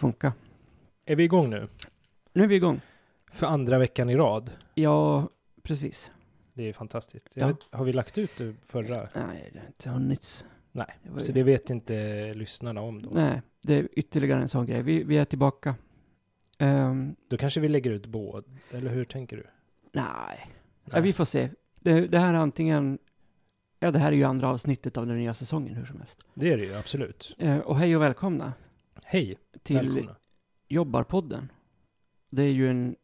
funka. Är vi igång nu? Nu är vi igång. För andra veckan i rad. Ja, precis. Det är fantastiskt. Ja. Vet, har vi lagt ut det förra? Nej, det har inte hunnits. Nej, Det så ju- det vet inte lyssnarna om då. Nej, det är ytterligare en sån grej. Vi, vi är tillbaka. Ehm, Då kanske vi lägger ut båda, eller hur tänker du? nej, Ja, Nej. vi får se. Det, det här är antingen... Ja, det här är ju andra avsnittet av den nya säsongen hur som helst. Det är det ju, absolut. Eh, och hej och välkomna Hej, till välkomna. Jobbarpodden. Det är ju en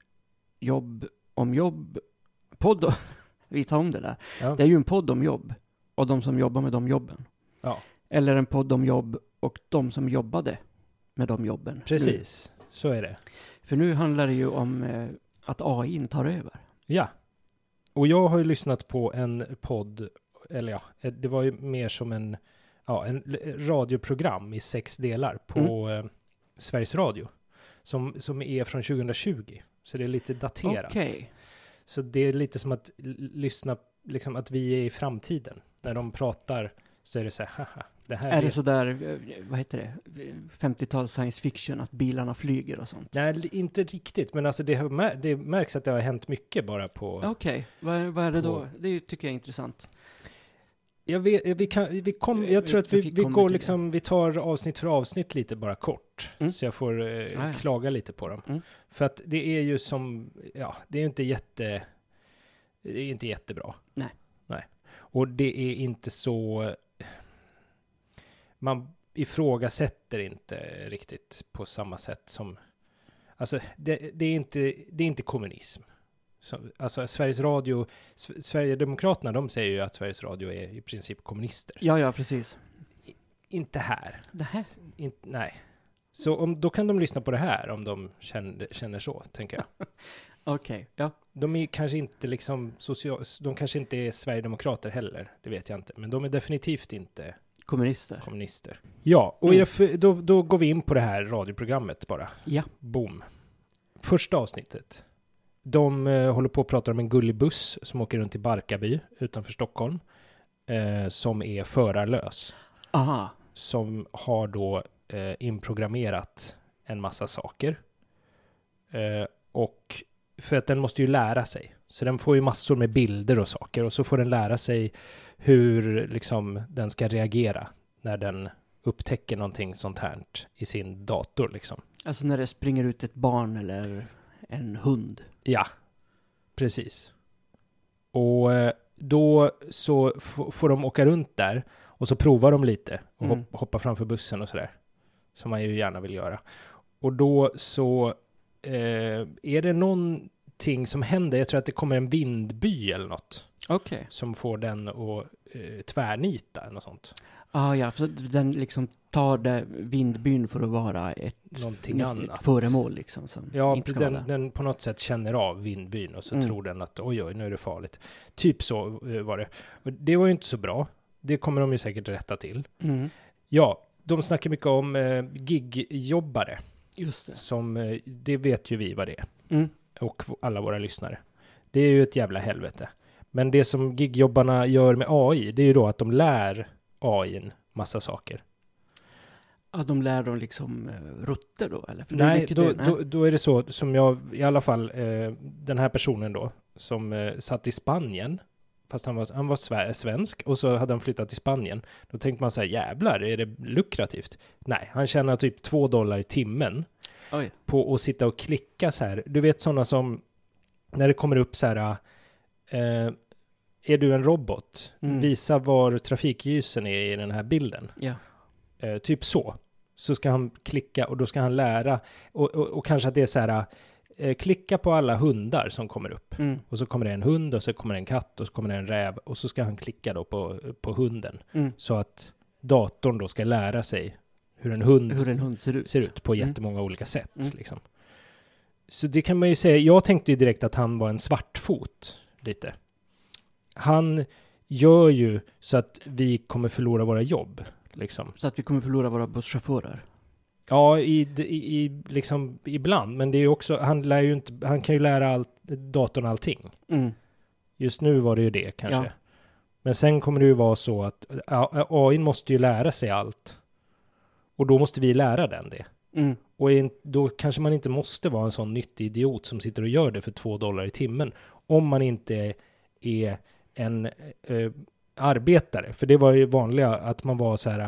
jobb om jobb podd. Vi tar om det där. Ja. Det är ju en podd om jobb och de som jobbar med de jobben. ja, Eller en podd om jobb och de som jobbade med de jobben. Nu. precis. Så är det. För nu handlar det ju om eh, att AI tar över. Ja. Och jag har ju lyssnat på en podd, eller ja, det var ju mer som en, ja, en radioprogram i sex delar på eh, Sveriges Radio. Som, som är från 2020. Så det är lite daterat. Okej. Så det är lite som att lyssna, liksom att vi är i framtiden. När de pratar så är det så här, haha, det här Är det sådär, eh, vad heter det, 50-tals science fiction, att bilarna flyger och sånt? Nej, inte riktigt, men alltså det, har, det märks att det har hänt mycket bara på... Okej, vad, vad är det då? På- Det tycker jag är intressant. Jag, vet, vi kan, vi kom, jag tror att vi, vi går liksom, vi tar avsnitt för avsnitt lite bara kort. Mm. Så jag får eh, ja. klaga lite på dem. Mm. För att det är ju som, ja, det är ju inte jätte, det är inte jättebra. Nej. Nej. Och det är inte så, man ifrågasätter inte riktigt på samma sätt som, alltså det, det är inte, det är inte kommunism. Så, alltså Sveriges Radio, Sverigedemokraterna, de säger ju att Sveriges Radio är i princip kommunister. Ja, ja, precis. Inte här. Här? In, nej. Så om, då kan de lyssna på det här om de känner, känner så, tänker jag. Okej, ja. De är kanske inte liksom social, de kanske inte är sverigedemokrater heller, det vet jag inte. Men de är definitivt inte Kommunister. kommunister. Ja, och Mm. då, då går vi in på det här radioprogrammet bara. Ja. Boom. Första avsnittet. De eh, håller på att prata om en gullig buss som åker runt i Barkarby utanför Stockholm. Eh, som är förarlös. Aha. som har då eh, inprogrammerat en massa saker. Eh, och för att den måste ju lära sig. Så den får ju massor med bilder och saker och så får den lära sig hur liksom den ska reagera när den upptäcker någonting sånt här i sin dator liksom. Alltså när det springer ut ett barn eller en hund. Ja, precis. Och eh, då så får de åka runt där och så provar de lite och Mm. hop- hoppa framför bussen och sådär. Som man ju gärna vill göra. Och då så eh, är det någonting som händer. Jag tror att det kommer en vindby eller något Okej. som får den att eh, tvärnita eller något sånt. Ah, ja, för den liksom tar det vindbyn för att vara ett, Någonting ett annat. föremål liksom. Som Ja, inte ska vara den, där. den på något sätt känner av vindbyn och så Mm. tror den att oj, oj, nu är det farligt. Typ så eh, var det. Och det var ju inte så bra. Det kommer de ju säkert rätta till. Mm. Ja, de snackar mycket om eh, gigjobbare. Just det. Som, eh, det vet ju vi vad det är. Mm. Och v- alla våra lyssnare. Det är ju ett jävla helvete. Men det som gigjobbarna gör med AI, det är ju då att de lär AI massa saker. Ja, de lär dem liksom uh, rutter då, eller? Nej, då, det, nej. då, då är det så som jag, i alla fall, eh, den här personen då, som eh, satt i Spanien, fast han var, han var sve- svensk, och så hade han flyttat till Spanien. Då tänkte man så här, jävlar, är det lukrativt? Nej, han tjänar typ två dollar i timmen Oj. på att sitta och klicka så här. Du vet sådana som, när det kommer upp så här, eh, är du en robot? Mm. Visa var trafikljusen är i den här bilden. Ja. Eh, typ så. Så ska han klicka och då ska han lära. Och, och, och kanske att det är så här, eh, klicka på alla hundar som kommer upp. Mm. Och så kommer det en hund och så kommer det en katt och så kommer det en räv. Och så ska han klicka då på, på hunden. Mm. Så att datorn då ska lära sig hur en hund Hur en hund ser ut. ser ut på Mm. jättemånga olika sätt. Mm. Liksom. Så det kan man ju säga, jag tänkte ju direkt att han var en svartfot, lite. Han gör ju så att vi kommer förlora våra jobb, liksom. Så att vi kommer förlora våra busschaufförer. Ja, i, i, i, liksom, ibland, men det är ju också, han lär ju inte, han kan ju lära allt, datorn allting. Mm. Just nu var det ju det kanske. Ja. Men sen kommer det ju vara så att AI måste ju lära sig allt. Och då måste vi lära den det. Mm. Och in, då kanske man inte måste vara en sån nyttig idiot som sitter och gör det för två dollar i timmen. Om man inte är en eh, arbetare. För det var ju vanliga att man var så här.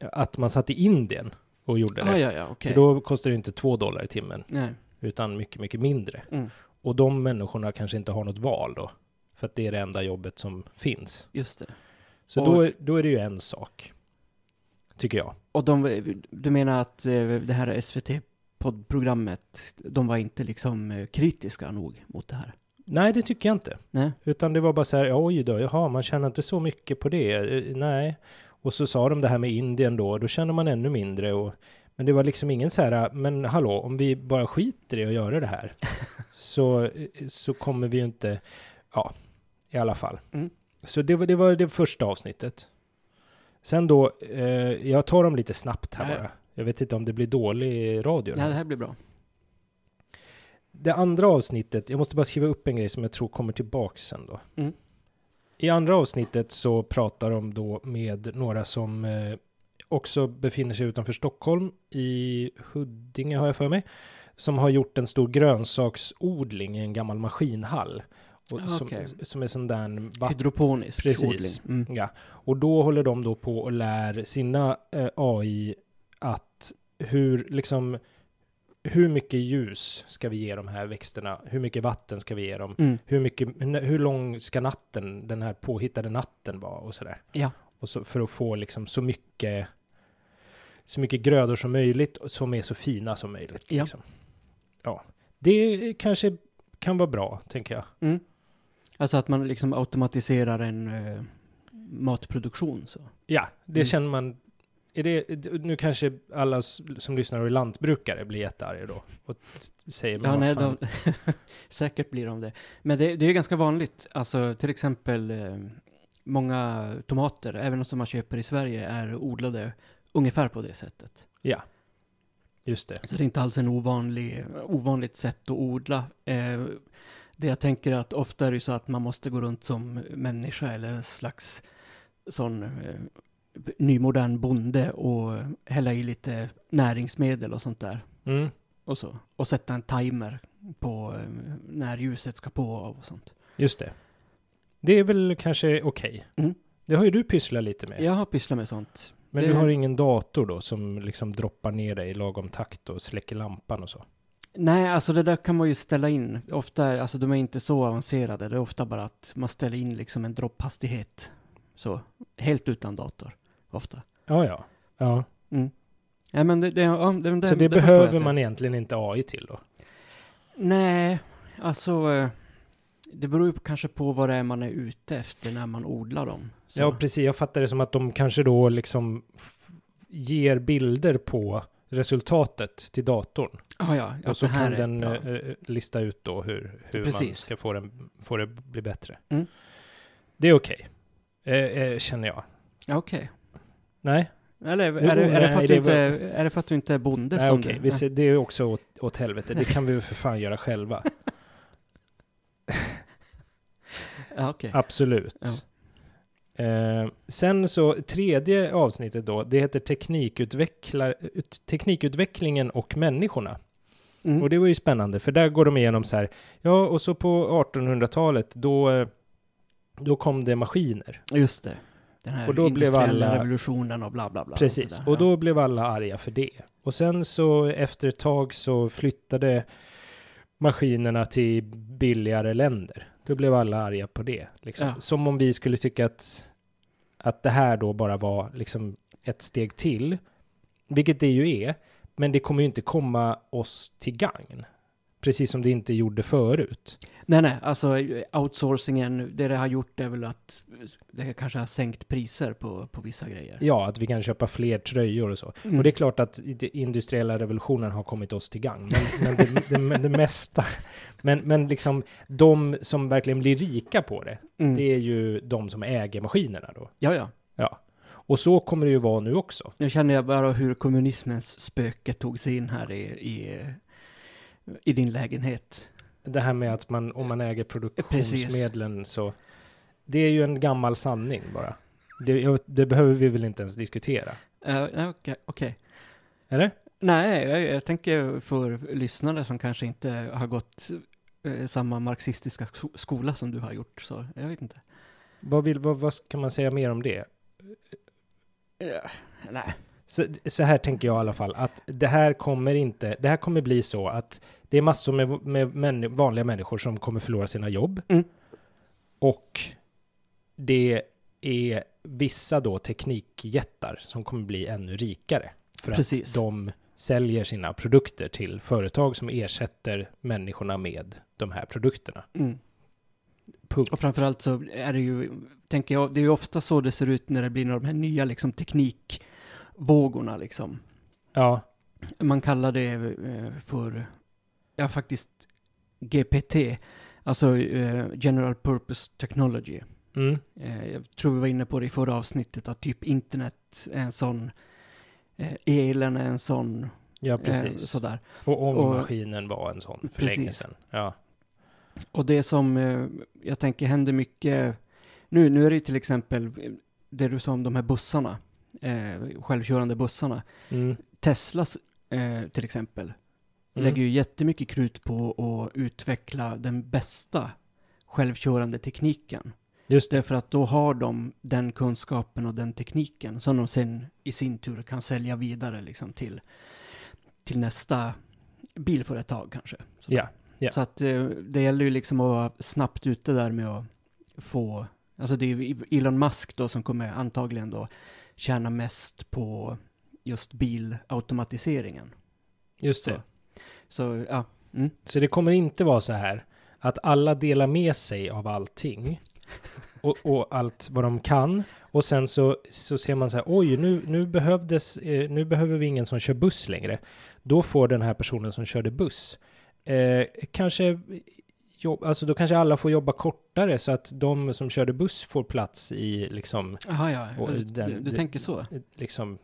eh, Att man satt i Indien och gjorde det. Ah, ja, ja, okej. För då kostar det inte två dollar i timmen. Nej. Utan mycket, mycket mindre. Mm. Och de människorna kanske inte har något val då. För att det är det enda jobbet som finns. Just det. Så Och- då, då är det ju en sak. Tycker jag. Och de, du menar att eh, det här SVT-poddprogrammet, de var inte liksom eh, kritiska nog mot det här? Nej, det tycker jag inte. Nej. Utan det var bara så här, oj då, jaha, man tjänar inte så mycket på det. Eh, Nej. Och så sa de det här med Indien då, då känner man ännu mindre. Och, men det var liksom ingen så här, men hallå, om vi bara skiter i att göra det här så, så kommer vi ju inte, ja, i alla fall. Mm. Så det var, det var det första avsnittet. Sen då, eh, jag tar dem lite snabbt här ja. bara. Jag vet inte om det blir dålig radio. Nej, det här blir bra. Det andra avsnittet, jag måste bara skriva upp en grej som jag tror kommer tillbaks sen då. Mm. I andra avsnittet så pratar de då med några som eh, också befinner sig utanför Stockholm, i Huddinge har jag för mig, som har gjort en stor grönsaksodling i en gammal maskinhall. Och Ah, som, som är sån där vatt- Hydroponisk Precis. odling. Mm. Ja, och då håller de då på och lär sina eh, AI att hur liksom hur mycket ljus ska vi ge de här växterna? Hur mycket vatten ska vi ge dem? Mm. Hur, mycket, hur lång ska natten, den här påhittade natten vara och sådär? Ja. Och så, för att få liksom så mycket så mycket grödor som möjligt som är så fina som möjligt. Ja. Liksom. ja. Det kanske kan vara bra, tänker jag. Mm. Alltså att man liksom automatiserar en eh, matproduktion så. Ja, det Mm. känner man. Är det, nu kanske alla som lyssnar och är lantbrukare blir jättearga då och säger Ja, nej, de, säkert blir de det. Men det, det är ju ganska vanligt. Alltså till exempel eh, många tomater, även de som man köper i Sverige, är odlade ungefär på det sättet. Ja, just det. Så det är inte alls en ovanlig, ovanligt sätt att odla. Eh, det jag tänker är att ofta är det så att man måste gå runt som människa eller slags sån eh, nymodern bonde och hälla i lite näringsmedel och sånt där. Mm. Och så. Och sätta en timer på eh, när ljuset ska på och av och sånt. Just det. Det är väl kanske okej. Mm. Det har ju du pysslat lite med. Jag har pysslat med sånt. men det- du har ingen dator då som liksom droppar ner dig i lagom takt och släcker lampan och så? Nej, alltså det där kan man ju ställa in. Ofta, är- alltså de är inte så avancerade. Det är ofta bara att man ställer in liksom en dropphastighet. Så, helt utan dator. Ofta. Ja, ja. ja. Mm. Nej, men det, det, ja, det, det så det, behöver man egentligen inte AI till då? Nej, alltså eh, det beror ju kanske på vad det är man är ute efter när man odlar dem. Så. Ja, precis. Jag fattar det som att de kanske då liksom ger bilder på resultatet till datorn. Ah, ja, och att så kan den bra. eh, lista ut då hur, hur man ska få, den, få det bli bättre. Mm. Det är okej, eh, eh, känner jag. Ja, Okej. Nej, Eller är, Jo, är, det, är, det för nej, att det du var- inte, är det för att du inte är bonde nej som okej. du... Ser- Det är också åt, åt helvete. Det kan vi för fan göra själva. Ja, okej. Absolut. Ja. Eh, sen så, tredje avsnittet då, det heter teknikutvecklar, ut, Teknikutvecklingen och människorna. Mm. Och det var ju spännande, för där går de igenom så här, ja, och så på 1800-talet, då, eh, då kom det maskiner. Just det. Den här Och då blev alla- revolutionen och bla bla bla. Precis, där. och då blev alla arga för det. Och sen så efter ett tag så flyttade maskinerna till billigare länder. Då blev alla arga på det. Liksom. Ja. Som om vi skulle tycka att, att det här då bara var liksom ett steg till. Vilket det ju är. Men det kommer ju inte komma oss till gagn. Precis som det inte gjorde förut. Nej, nej, alltså outsourcingen, det det har gjort är väl att det kanske har sänkt priser på, på vissa grejer. Ja, att vi kan köpa fler tröjor och så. Mm. Och det är klart att den industriella revolutionen har kommit oss till gagn. Men, men det, det, men det mesta, men, men liksom de som verkligen blir rika på det, Mm. det är ju de som äger maskinerna då. Ja, ja. Ja. Och så kommer det ju vara nu också. Nu känner jag bara hur kommunismens spöke tog sig in här i, i, i din lägenhet. Det här med att man, om man äger produktionsmedlen så, det är ju en gammal sanning bara. Det, det behöver vi väl inte ens diskutera? Uh, Okej. okej. Eller? Nej, jag, jag tänker för lyssnare som kanske inte har gått eh, samma marxistiska sko- skola som du har gjort, så jag vet inte. Vad, vill, vad, vad kan man säga mer om det? Ja, nej. Så, så här tänker jag i alla fall, att det här kommer inte, det här kommer bli så att det är massor med, med män, vanliga människor som kommer förlora sina jobb. Mm. Och det är vissa då teknikjättar som kommer bli ännu rikare. För Precis. att de säljer sina produkter till företag som ersätter människorna med de här produkterna. Mm. Punkt. Och framförallt så är det ju, tänker jag, det är ju ofta så det ser ut när det blir de här nya liksom teknikvågorna liksom. Ja, Man kallar det eh, för, ja faktiskt GPT, alltså eh, General Purpose Technology. mm. Eh, Jag tror vi var inne på det i förra avsnittet, att typ internet är en sån, elen är en sån, ja precis. sådär. Och ångmaskinen var en sån för länge Precis. sedan. Ja. Och det som jag tänker händer mycket, nu, nu är det ju till exempel det du sa om de här bussarna, eh, självkörande bussarna. Mm. Teslas eh, till exempel Mm. lägger ju jättemycket krut på att utveckla den bästa självkörande tekniken. Just det. Därför att då har de den kunskapen och den tekniken som de sen i sin tur kan sälja vidare liksom till, till nästa bilföretag kanske. Så, Ja. ja. så att eh, det gäller ju liksom att vara snabbt ute där med att få, alltså det är Elon Musk då som kommer antagligen då tjäna mest på just bilautomatiseringen. Just det. Så, så ja. Mm. Så det kommer inte vara så här att alla delar med sig av allting och, och allt vad de kan. Och sen så, så ser man så här, oj, nu, nu, behövdes, eh, nu behöver vi ingen som kör buss längre. Då får den här personen som körde buss eh, kanske jobb, alltså då kanske alla får jobba kortare så att de som körde buss får plats i liksom, Aha, ja. Och du, den- du, du tänker så? liksom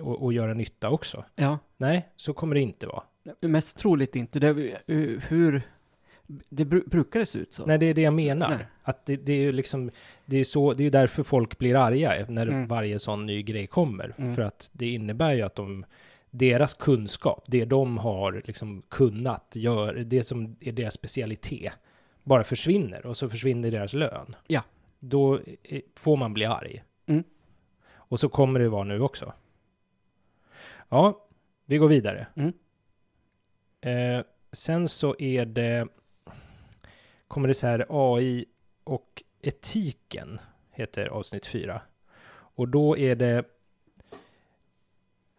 och, och göra nytta också. Ja. Nej, så kommer det inte vara. Mest troligt inte. Det, hur... Det bru- brukar det se ut så? Nej, det är det jag menar. Nej. Att det, det är ju liksom, det är så, det är därför folk blir arga när Mm. varje sån ny grej kommer. Mm. För att det innebär ju att de, deras kunskap, det de har liksom kunnat göra, det som är deras specialitet, bara försvinner och så försvinner deras lön. Ja. Då eh, får man bli arg. Mm. Och så kommer det vara nu också. Ja, vi går vidare. Mm. Eh, sen så är det, kommer det så här AI och etiken, heter avsnitt 4. Och då är det,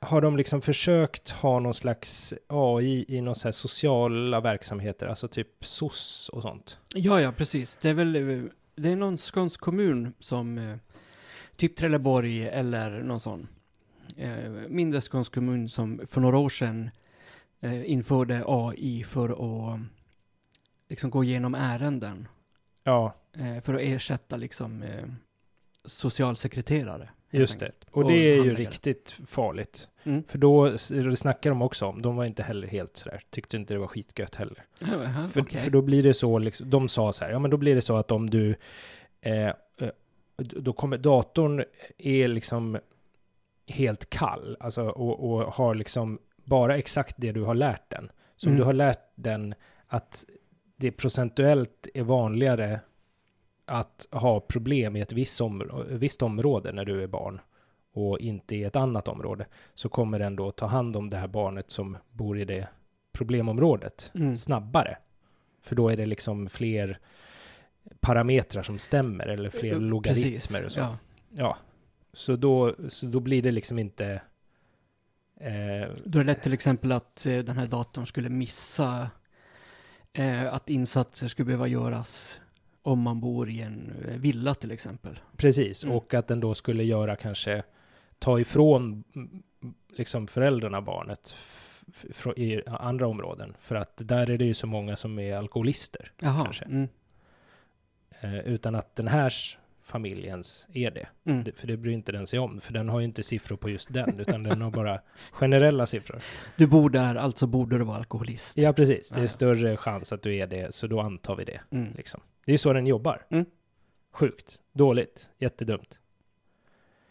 har de liksom försökt ha någon slags AI i någon så här sociala verksamheter, alltså typ SOS och sånt. Ja, ja, precis. Det är väl... eh, Det är någon skånsk kommun som... eh, Typ Trelleborg eller någon sån. Eh, mindre skånsk kommun som för några år sedan införde AI för att liksom gå igenom ärenden. Ja, för att ersätta liksom socialsekreterare. Just det. Och Och det är ju riktigt farligt. Mm. För då, det snackar de också om, de var inte heller helt sådär, tyckte inte det var skitgött heller. Jaha, För, okej. för då blir det så, liksom, de sa så här, ja men då blir det så att om du, eh, eh, då kommer datorn är liksom helt kall, alltså och, och har liksom bara exakt det du har lärt den. Så om Mm. du har lärt den att det procentuellt är vanligare att ha problem i ett visst, områ- visst område när du är barn och inte i ett annat område, så kommer den då ta hand om det här barnet som bor i det problemområdet Mm. snabbare. För då är det liksom fler parametrar som stämmer eller fler Eh, logaritmer och så. Ja. Ja. Så då, så då blir det liksom inte... Eh, Då är det lätt till exempel att eh, den här datorn skulle missa eh, att insatser skulle behöva göras om man bor i en eh, villa till exempel. precis, Mm. och att den då skulle göra kanske ta ifrån mm, liksom föräldrarna barnet i andra områden. För att där är det ju så många som är alkoholister. Jaha. Kanske. Mm. Eh, utan att den här familjens är det. Mm. Det- För det bryr inte den sig om, för den har ju inte siffror på just den, utan den har bara generella siffror. Du bor där, alltså borde du vara alkoholist. Ja, precis. Det är större chans att du är det, så då antar vi det. Mm. Liksom. Det är så den jobbar. Mm. Sjukt. Dåligt. Jättedumt.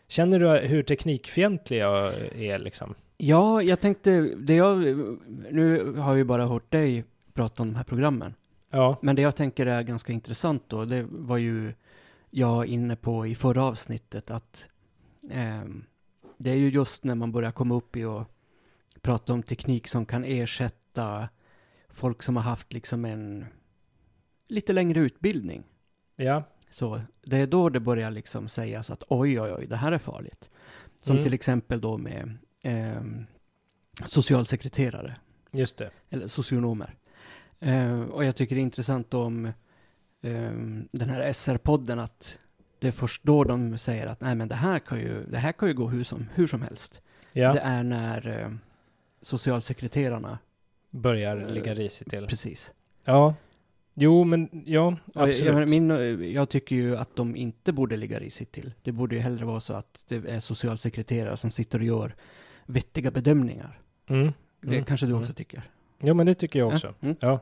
Känner du hur teknikfientlig jag är liksom? Ja, jag tänkte, det jag, nu har jag ju bara hört dig prata om de här programmen. Ja, Men det jag tänker är ganska intressant då, det var ju jag inne på i förra avsnittet att ehm, det är ju just när man börjar komma upp i och prata om teknik som kan ersätta folk som har haft liksom en lite längre utbildning. ja, Så det är då det börjar liksom sägas att oj, oj, oj, det här är farligt. Som Mm. till exempel då med ehm, socialsekreterare just det. eller socionomer. Eh, och jag tycker det är intressant om eh, den här SR-podden att det är först då de säger att nej men det här kan ju, det här kan ju gå hur som, hur som helst. Ja, Det är när eh, socialsekreterarna, börjar Eh, ligga risigt till. precis. Ja, jo, men ja, absolut. jag, min, eh, jag tycker ju att de inte borde ligga risigt till. Det borde ju hellre vara så att det är socialsekreterare som sitter och gör vettiga bedömningar. Mm. Det Mm. kanske du också Mm. tycker? Ja, men det tycker jag också. Ja, mm. Ja.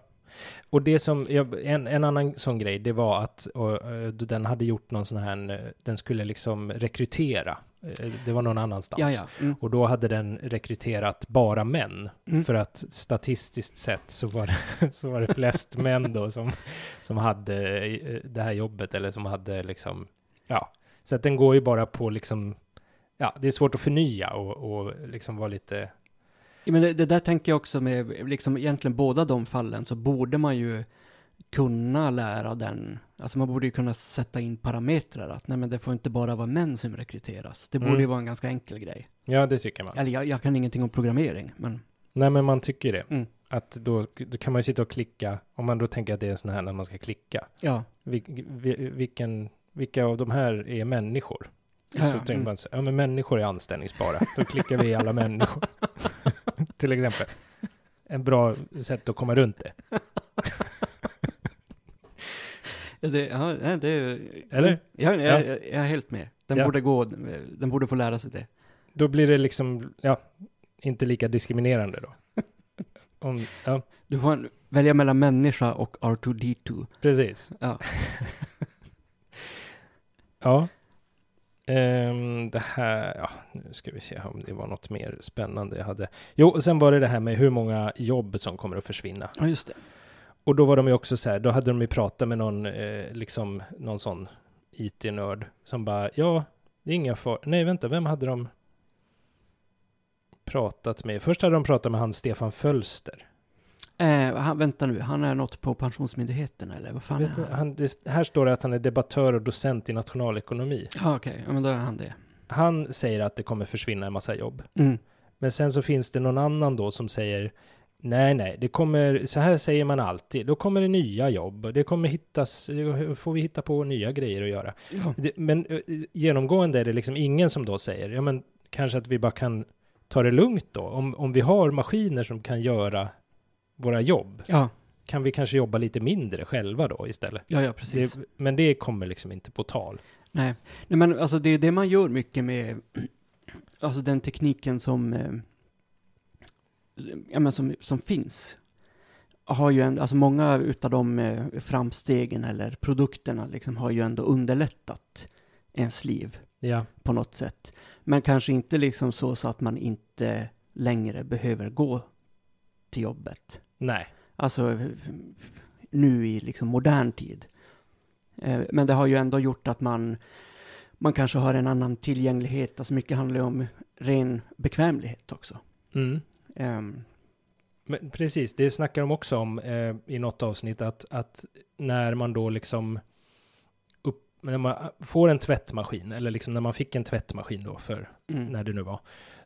Och det som, en, en annan sån grej, det var att och, eh, den hade gjort någon sån här, eh, den skulle liksom rekrytera. Det var någon annanstans. Ja, ja. Mm. Och då hade den rekryterat bara män. Mm. För att statistiskt sett så var det, så var det flest män då som, som hade eh, det här jobbet eller som hade liksom, ja. Så att den går ju bara på liksom, ja, det är svårt att förnya och, och liksom vara lite, Ja, men det, det där tänker jag också med, liksom egentligen båda de fallen så borde man ju kunna lära den, alltså man borde ju kunna sätta in parametrar att nej men det får inte bara vara män som rekryteras. Det borde Mm. ju vara en ganska enkel grej. ja det tycker man. Eller jag, jag kan ingenting om programmering, men Nej, men man tycker det. Mm. Att då, då kan man ju sitta och klicka, om man då tänker att det är sån här när man ska klicka. ja. Vil, vi- vilken, vilka av de här är människor? Ja, så ja, tänker mm. man så, ja men människor är anställningsbara. Då klickar vi i alla människor. Till exempel. En bra sätt att komma runt det. Det, ja, det Eller? Ja, jag, jag, jag är helt med. Den Ja. borde gå, den borde få lära sig det. Då blir det liksom, ja, inte lika diskriminerande då. Om, ja, Du får en, välja mellan människa och R2D2. precis. Ja. Ja. Ehm, det här, ja, nu ska vi se om det var något mer spännande jag hade. Jo, och sen var det det här med hur många jobb som kommer att försvinna. ja, just det. Och då var de ju också så här, då hade de ju pratat med någon, eh, liksom, någon sån IT-nörd som bara, ja, det är inga far... Nej, vänta, vem hade de pratat med? Först hade de pratat med han Stefan Fölster. Eh, han, vänta nu, han är något på Pensionsmyndigheten eller vad fan Vet är han? han det, här står det att han är debattör och docent i nationalekonomi. Ja, okej, ja, men då är han det. Han säger att det kommer försvinna en massa jobb. Mm. Men sen så finns det någon annan då som säger Nej, nej, det kommer, så här säger man alltid, då kommer det nya jobb, det kommer hittas, då får vi hitta på nya grejer att göra. Ja. Det, men eh, genomgående är det liksom ingen som då säger, ja men kanske att vi bara kan ta det lugnt då, om, om vi har maskiner som kan göra våra jobb, ja, kan vi kanske jobba lite mindre själva då istället? ja, ja, precis. Det, men det kommer liksom inte på tal. Nej. Nej, men alltså det är det man gör mycket med, alltså den tekniken som, eh, ja men som, som finns. Har ju en, alltså många utav de eh, framstegen eller produkterna liksom har ju ändå underlättat ens liv Ja, på något sätt. Men kanske inte liksom så, så att man inte längre behöver gå till jobbet. nej, Alltså nu i liksom modern tid. Eh, Men det har ju ändå gjort att man, man kanske har en annan tillgänglighet. Alltså mycket handlar ju om ren bekvämlighet också. mm. Ehm, Men precis, det snackar de också om eh, i något avsnitt att, att när man då liksom upp, när man får en tvättmaskin, eller liksom när man fick en tvättmaskin då för mm. när det nu var,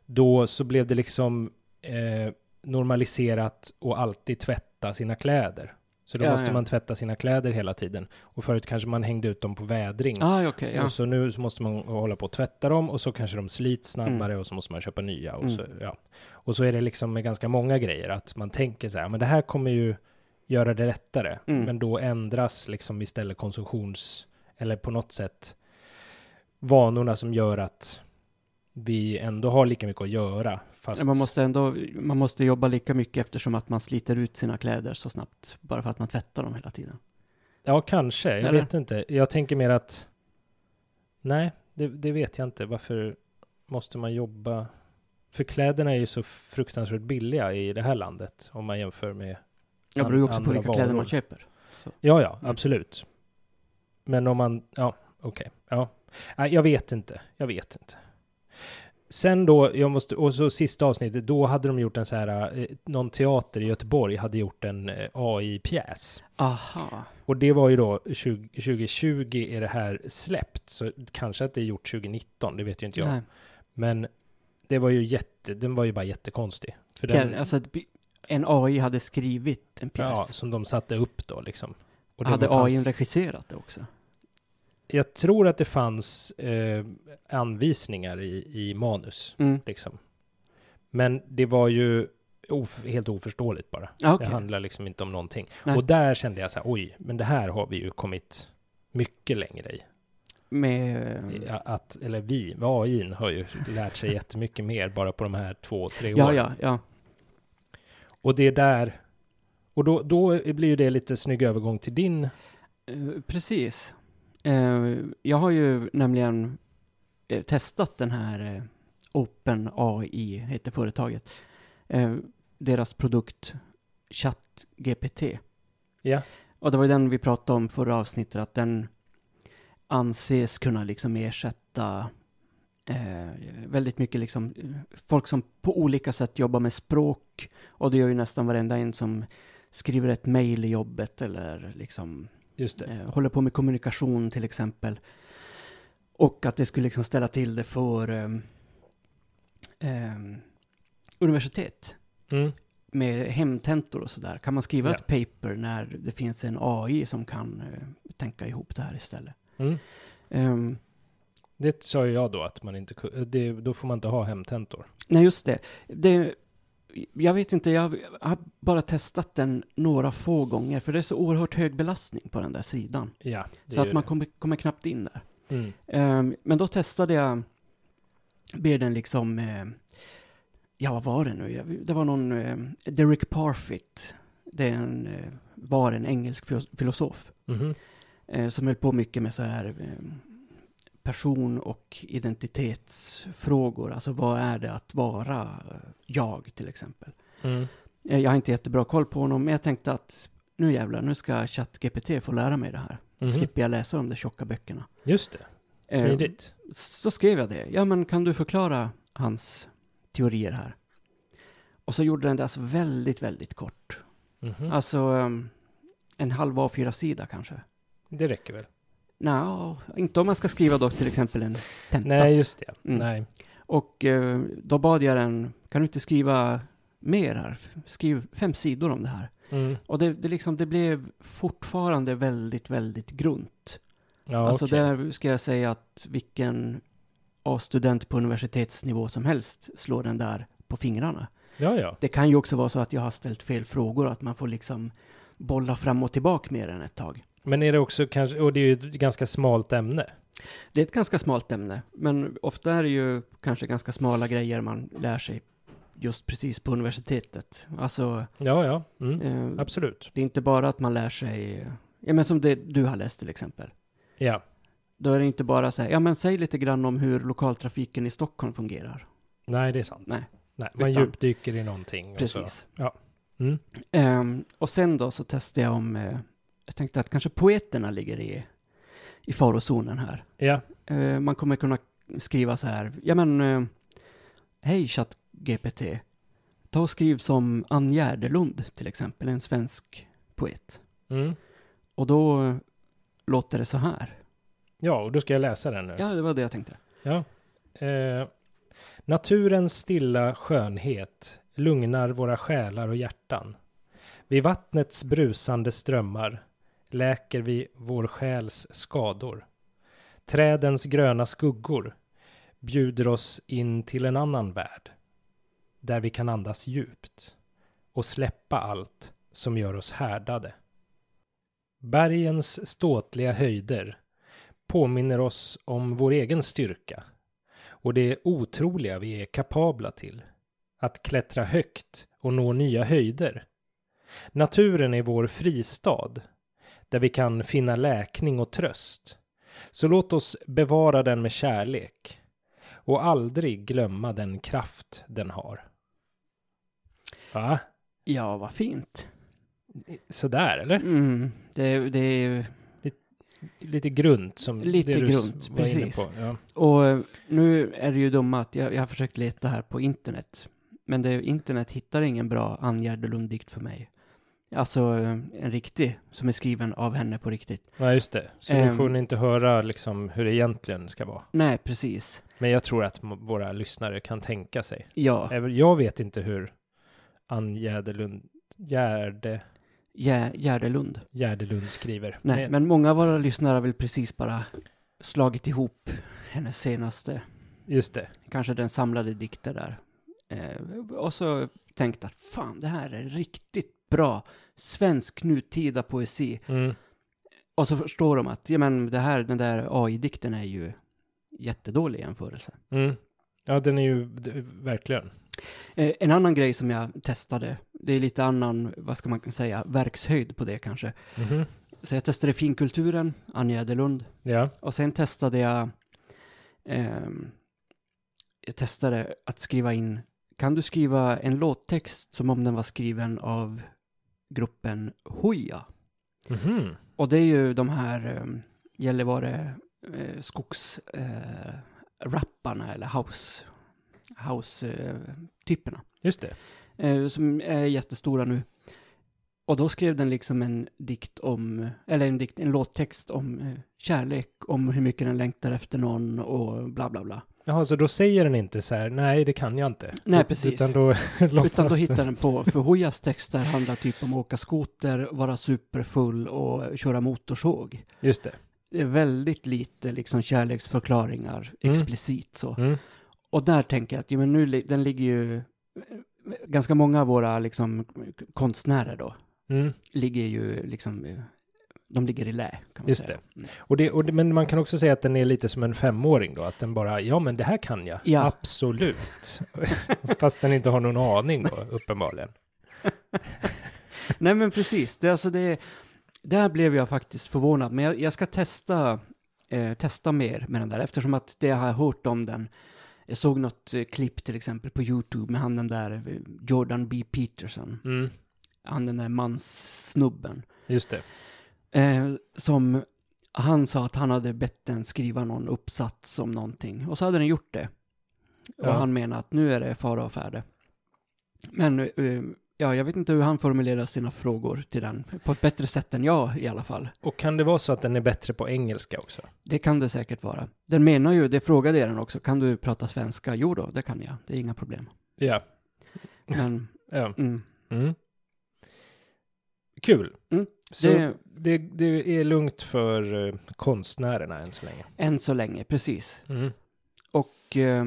då så blev det liksom eh, normaliserat att alltid tvätta sina kläder. Så då Ja, måste ja. man tvätta sina kläder hela tiden. Och förut kanske man hängde ut dem på vädring. Ah, okej, ja. Och så nu så måste man hålla på och tvätta dem och så kanske de slits snabbare och så måste man köpa nya. Och, Mm. så, ja. och så är det liksom med ganska många grejer att man tänker så här, men det här kommer ju göra det lättare. Mm. Men då ändras liksom istället konsumtions, eller på något sätt vanorna som gör att vi ändå har lika mycket att göra. Fast, Man måste ändå, man måste jobba lika mycket eftersom att man sliter ut sina kläder så snabbt. Bara för att man tvättar dem hela tiden. Ja, kanske. Jag Eller? vet inte. Jag tänker mer att... Nej, det, det vet jag inte. Varför måste man jobba? För kläderna är ju så fruktansvärt billiga i det här landet om man jämför med Jag beror ju också på vilka kläder man varor. köper. Ja, ja, Mm. absolut. Men om man, ja, okej, ja. Nej, jag vet inte, jag vet inte. Sen då, jag måste, och så sista avsnittet, då hade de gjort en så här, eh, någon teater i Göteborg hade gjort en eh, AI-pjäs. Aha. Och det var ju då 20, 2020 är det här släppt, så kanske att det är gjort 2019, det vet ju inte jag. Nej. Men det var ju jätte, den var ju bara jättekonstig. För den, Alltså, en AI hade skrivit en pjäs. ja, som de satte upp då liksom. Hade AI fanns- regisserat det också? Jag tror att det fanns eh, anvisningar i, i manus, Mm. liksom. Men det var ju of, helt oförståeligt bara. Ja, okej. Det handlar liksom inte om någonting. Nej. Och där kände jag så här, oj, men det här har vi ju kommit mycket längre i. Med... Att, eller vi, AI har ju lärt sig jättemycket mer bara på de här två, tre Ja, åren. ja, ja. Och det är där, och då, då blir ju det lite snygg övergång till din, Eh, Precis. Eh, Jag har ju nämligen eh, testat den här eh, Open AI, heter företaget. Deras produkt ChatGPT. ja, Och det var ju den vi pratade om förra avsnittet, att den anses kunna liksom ersätta eh, väldigt mycket liksom folk som på olika sätt jobbar med språk. Och det gör ju nästan varenda en som skriver ett mejl i jobbet eller liksom just det. eh, håller på med kommunikation till exempel. Och att det skulle liksom ställa till det för ehm, ehm, universitet Mm. med hemtentor och sådär. Kan man skriva Ja. ett paper när det finns en AI som kan eh, tänka ihop det här istället? Mm. Ehm, Det sa jag då att man inte det, då får man inte ha hemtentor. nej, just det. det. Jag vet inte, jag har bara testat den några få gånger, för det är så oerhört hög belastning på den där sidan. Ja, Så att man kommer, kommer knappt in där. Mm. Ehm, men då testade jag, ber den liksom, eh, ja vad var det nu? Det var någon, eh, Derek Parfit, det är en, eh, var en engelsk filo- filosof, Mhm. eh, som höll på mycket med så här eh, person och identitetsfrågor. Alltså vad är det att vara jag till exempel? Mm. Eh, jag har inte jättebra koll på honom, men jag tänkte att nu jävlar, nu ska ChatGPT få lära mig det här. Mhm. Slipper jag läsa de där tjocka böckerna. Just det, Eh, smidigt. så skrev jag det. Ja, men kan du förklara hans teorier här? Och så gjorde den det alltså väldigt, väldigt kort. Mhm. Alltså um, en halv A4-sida kanske. Det räcker väl? Nej, inte om man ska skriva då till exempel en tenta. Nej, just det. Mm. Nej. Och eh, då bad jag den, kan du inte skriva mer här? Skriv fem sidor om det här. Mm. Och det, det, liksom, det blev fortfarande väldigt, väldigt grunt. Ja, alltså okej. där ska jag säga att vilken A-student på universitetsnivå som helst slår den där på fingrarna. Ja, ja. Det kan ju också vara så att jag har ställt fel frågor, att man får liksom bolla fram och tillbaka mer än ett tag. Men är det också kanske, och det är ju ett ganska smalt ämne. Det är ett ganska smalt ämne, men ofta är det ju kanske ganska smala grejer man lär sig just precis på universitetet. Alltså, Ja, ja. Mm. eh, Absolut. det är inte bara att man lär sig, ja men som det du har läst till exempel. Ja. Då är det inte bara så här, ja men säg lite grann om hur lokaltrafiken i Stockholm fungerar. Nej, det är sant. Nej. Nej, man Utan- djupdyker i någonting. och så. Precis. Mm. Ehm, och sen då så testade jag om, eh, jag tänkte att kanske poeterna ligger i, i farozonen här. Ja. Eh, man kommer kunna skriva så här, ja men, eh, hej ChatGPT, ta och skriv som Ann Gärdelund till exempel, en svensk poet. Mm. Och då låter det så här. Ja, och då ska jag läsa den nu. Ja, det var det jag tänkte. Ja. Eh, naturens stilla skönhet lugnar våra själar och hjärtan. Vid vattnets brusande strömmar läker vi vår själs skador. Trädens gröna skuggor bjuder oss in till en annan värld. Där vi kan andas djupt och släppa allt som gör oss härdade. Bergens ståtliga höjder påminner oss om vår egen styrka och det otroliga vi är kapabla till. Att klättra högt och nå nya höjder. Naturen är vår fristad där vi kan finna läkning och tröst. Så låt oss bevara den med kärlek och aldrig glömma den kraft den har. Va? Ja, vad fint. Sådär, eller? Mm, det, det är ju... Lite grunt som Lite det du grunt, precis. på. Ja. Och eh, nu är det ju dumma att jag, jag har försökt leta här på internet. Men det, internet hittar ingen bra Ann Gärdelund-dikt för mig. Alltså eh, en riktig, som är skriven av henne på riktigt. ja, just det. Så Ehm. får ni inte höra liksom hur det egentligen ska vara. Nej, precis. Men jag tror att våra lyssnare kan tänka sig. Ja, Jag vet inte hur Ann Gärdelund, Gärde, Gär, Gärdelund. Gärdelund skriver. Nej, men många av våra lyssnare har väl precis bara slagit ihop hennes senaste, Just det. kanske den samlade dikter där. Eh, och så tänkt att fan, det här är riktigt bra svensk nutida poesi. Mm. Och så förstår de att, ja men det här, den där AI-dikten är ju jättedålig jämförelse. Mm. Ja, den är ju verkligen. Eh, en annan grej som jag testade, det är lite annan, vad ska man säga, verkshöjd på det kanske. Mhm. Så jag testade finkulturen, Anja Edelund, Ja. och sen testade jag, ehm, jag testade att skriva in, kan du skriva en låttext som om den var skriven av gruppen Hoja? Mhm. Och det är ju de här um, Gällivare eh, skogs eh, rapparna eller house house eh, typerna Just det. som är jättestora nu. Och då skrev den liksom en dikt om, eller en dikt, en låttext om kärlek, om hur mycket den längtar efter någon och bla bla bla. Jaha, så då säger den inte så här, nej det kan jag inte. Nej, precis. Utan då Utan då hittar den på, för Hojas texter handlar typ om att åka skoter, vara superfull och köra motorsåg. Just det. Det är väldigt lite liksom kärleksförklaringar Mm. explicit så. Mm. Och där tänker jag att, jo men nu, den ligger ju, ganska många av våra liksom konstnärer då, Mm. ligger ju liksom, eh, de ligger i lä kan man Just säga. Och det, och det, men man kan också säga att den är lite som en femåring då, att den bara, ja men det här kan jag. Ja. Absolut. Fast den inte har någon aning då, uppenbarligen. Nej men precis, det, alltså det, där blev jag faktiskt förvånad. Men jag, jag ska testa, eh, testa mer med den där, eftersom att det jag har hört om den, jag såg något eh, klipp till exempel på YouTube med han den där eh, Jordan B. Peterson, Mm. han den där manssnubben. Just det. Eh, som han sa att han hade bett den skriva någon uppsats om någonting. Och så hade den gjort det. Och Ja. han menar att nu är det fara och färde. Men eh, ja, jag vet inte hur han formulerar sina frågor till den. På ett bättre sätt än jag i alla fall. Och kan det vara så att den är bättre på engelska också? Det kan det säkert vara. Den menar ju, det frågade jag den också, kan du prata svenska? Jo då, det kan jag. Det är inga problem. Ja. Men, ja. mm, Mm. Kul. Mm. Så det, det, det är lugnt för eh, konstnärerna än så länge. än så länge, precis. Mm. Och eh,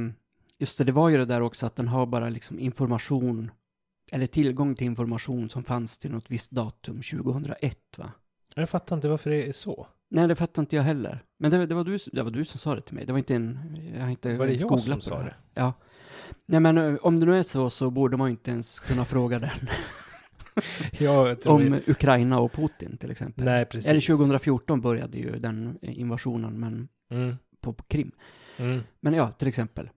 just det, det var ju det där också att den har bara liksom information, eller tillgång till information som fanns till något visst datum, 2001 va? Jag fattar inte varför det är så. Nej, det fattar inte jag heller. Men det, det, var du, det var du som sa det till mig. Det var inte en... Jag har inte Var det jag som sa här. det? Ja. Nej, men eh, om det nu är så så borde man ju inte ens kunna fråga den. Jag tror om Ukraina och Putin till exempel. Nej, precis. Eller 2014 började ju den invasionen, men Mm. på, Krim. Mm. Men ja, till exempel.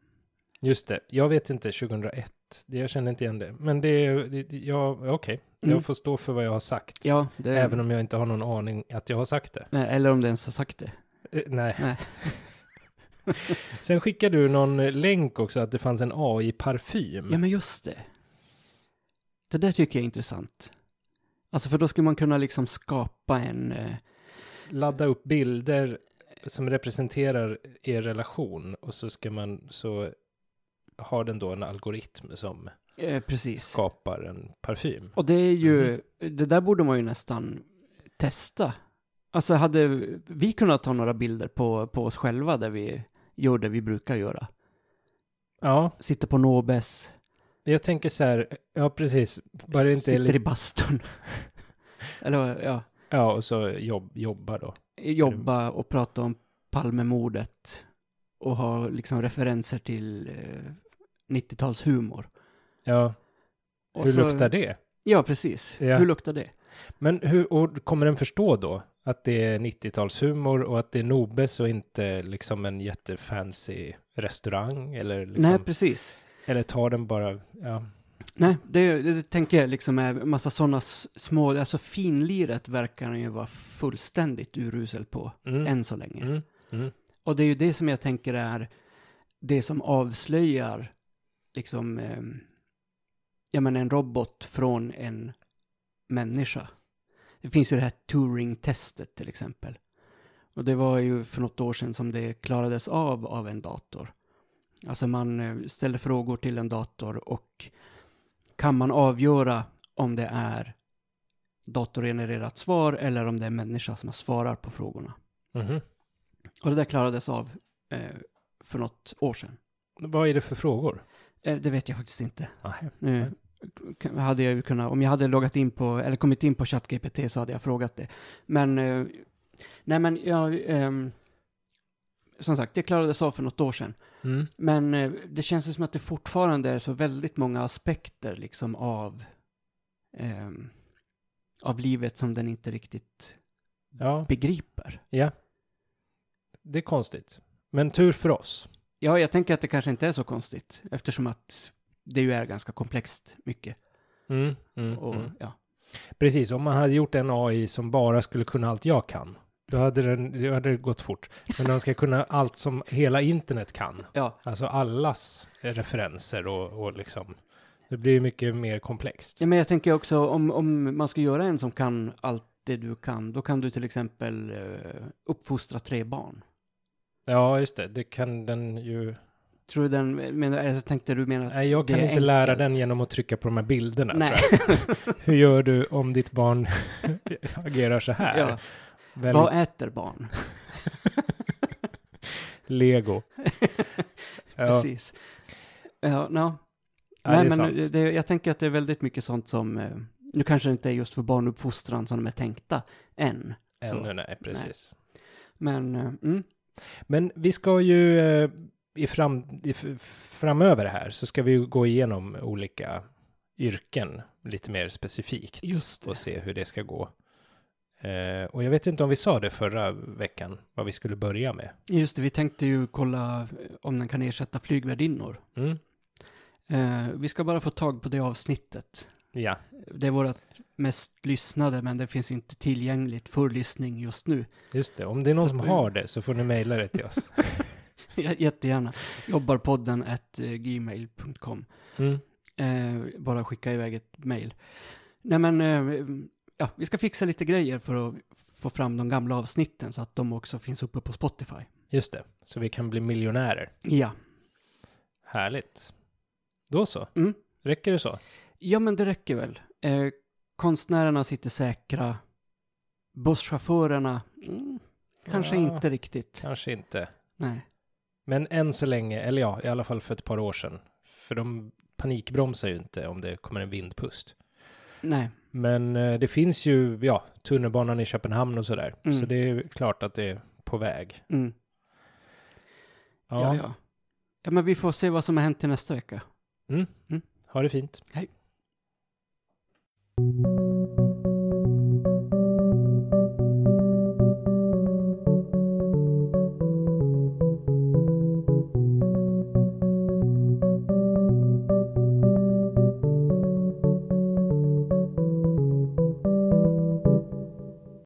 Just det. Jag vet inte, 2001. Det- Jag känner inte igen det. Men det är, det, ja, okej. Mm. Jag får stå för vad jag har sagt. Ja, det, Även om jag inte har någon aning att jag har sagt det. nej, eller om det ens har sagt det. Eh, nej. Nej. Sen skickade du någon länk också att det fanns en AI-parfym. Ja, men just det. Det där tycker jag är intressant. Alltså, för då skulle man kunna liksom skapa en... Eh, Ladda upp bilder som representerar er relation och så ska man så har den då en algoritm som eh, precis. skapar en parfym. Och det är ju, Mhm. det där borde man ju nästan testa. Alltså hade vi kunnat ta några bilder på, på oss själva där vi gör det vi brukar göra. Ja, Sitter på Nobes, jag tänker så här, ja precis, bara det inte sitter i bastun. Eller ja, ja och så jobb, jobba då. jobba och prata om Palmemordet. Och ha liksom referenser till eh, 90-talshumor. Ja, Och hur så- luktar det? Ja, precis. Ja. Hur luktar det? Men hur, och kommer den förstå då att det är 90-talshumor och att det är Nobes och inte liksom en jättefancy restaurang eller liksom, Nej, precis. Eller tar den bara, ja. Nej, det, det, det tänker jag liksom är massa sådana små, alltså finliret verkar han ju vara fullständigt urusel på, Mm. än så länge. Mm. Mm. Och det är ju det som jag tänker är det som avslöjar liksom, eh, ja men en robot från en människa. Det finns ju det här Turing-testet till exempel. Och det var ju för något år sedan som det klarades av av en dator. Alltså man eh, ställer frågor till en dator och kan man avgöra om det är datorgenererat svar eller om det är människa som har svarat på frågorna. Mhm. Och det där klarades av eh, för något år sedan. Vad är det för frågor? Eh, det vet jag faktiskt inte. Nej. Nu k- hade jag ju kunnat, om jag hade loggat in på, eller kommit in på ChatGPT så hade jag frågat det. Men, eh, nej men jag, ehm, som sagt, det klarades av för något år sedan. Mm. Men eh, det känns som att det fortfarande är så väldigt många aspekter liksom av, ehm, av livet som den inte riktigt Ja, begriper. ja. Det är konstigt. Men tur för oss. Ja, jag tänker att det kanske inte är så konstigt eftersom att det ju är ganska komplext mycket. Mm. Mm. Och, Mm. ja. Precis, om man hade gjort en AI som bara skulle kunna allt jag kan, då hade, den, då hade det gått fort. Men den ska kunna allt som hela internet kan. ja, Alltså allas referenser och, och liksom. Det blir ju mycket mer komplext. Ja, men jag tänker också om, om man ska göra en som kan allt det du kan, då kan du till exempel eh, uppfostra tre barn. Ja, just det. Det kan den ju... Tror du den, menar, jag tänkte du menar att Nej, jag kan inte lära enkelt? den genom att trycka på de här bilderna. Nej. Hur gör du om ditt barn agerar så här? ja. Väldigt Vad äter barn? lego. Precis. Ja, no. Nej, men det, jag tänker att det är väldigt mycket sånt som, eh, nu kanske det inte är just för barnuppfostran som de är tänkta än. så. Ännu nej, precis. Men, eh, mm, Men vi ska ju eh, i, fram, i framöver här så ska vi gå igenom olika yrken lite mer specifikt. Just. Och se hur det ska gå. Eh, och jag vet inte om vi sa det förra veckan, vad vi skulle börja med. just det, vi tänkte ju kolla om den kan ersätta flygvärdinnor. Mm. Eh, vi ska bara få tag på det avsnittet. Ja, Det är vårt mest lyssnade, men det finns inte tillgängligt för lyssning just nu. just det. Om det är någon som har det så får ni mejla det till oss. Jättegärna. Jobbarpodden at eh, gmail.com. Mm. Eh, bara skicka iväg ett mail. Nej men, eh, ja, vi ska fixa lite grejer för att få fram de gamla avsnitten så att de också finns uppe på Spotify. Just det, så vi kan bli miljonärer. Ja. Härligt. Då så. Mm. Räcker det så? Ja, men det räcker väl. Eh, konstnärerna sitter säkra. Busschaufförerna, mm, kanske Ja. inte riktigt. Kanske inte. Nej. Men än så länge, eller ja, i alla fall för ett par år sedan. För de panikbromsar ju inte om det kommer en vindpust. Nej. Men eh, det finns ju, ja, tunnelbanan i Köpenhamn och sådär. Mm. Så det är klart att det är på väg. Mm. Ja. ja, ja. men vi får se vad som har hänt till nästa vecka. Mm. Mm. Ha det fint. Hej.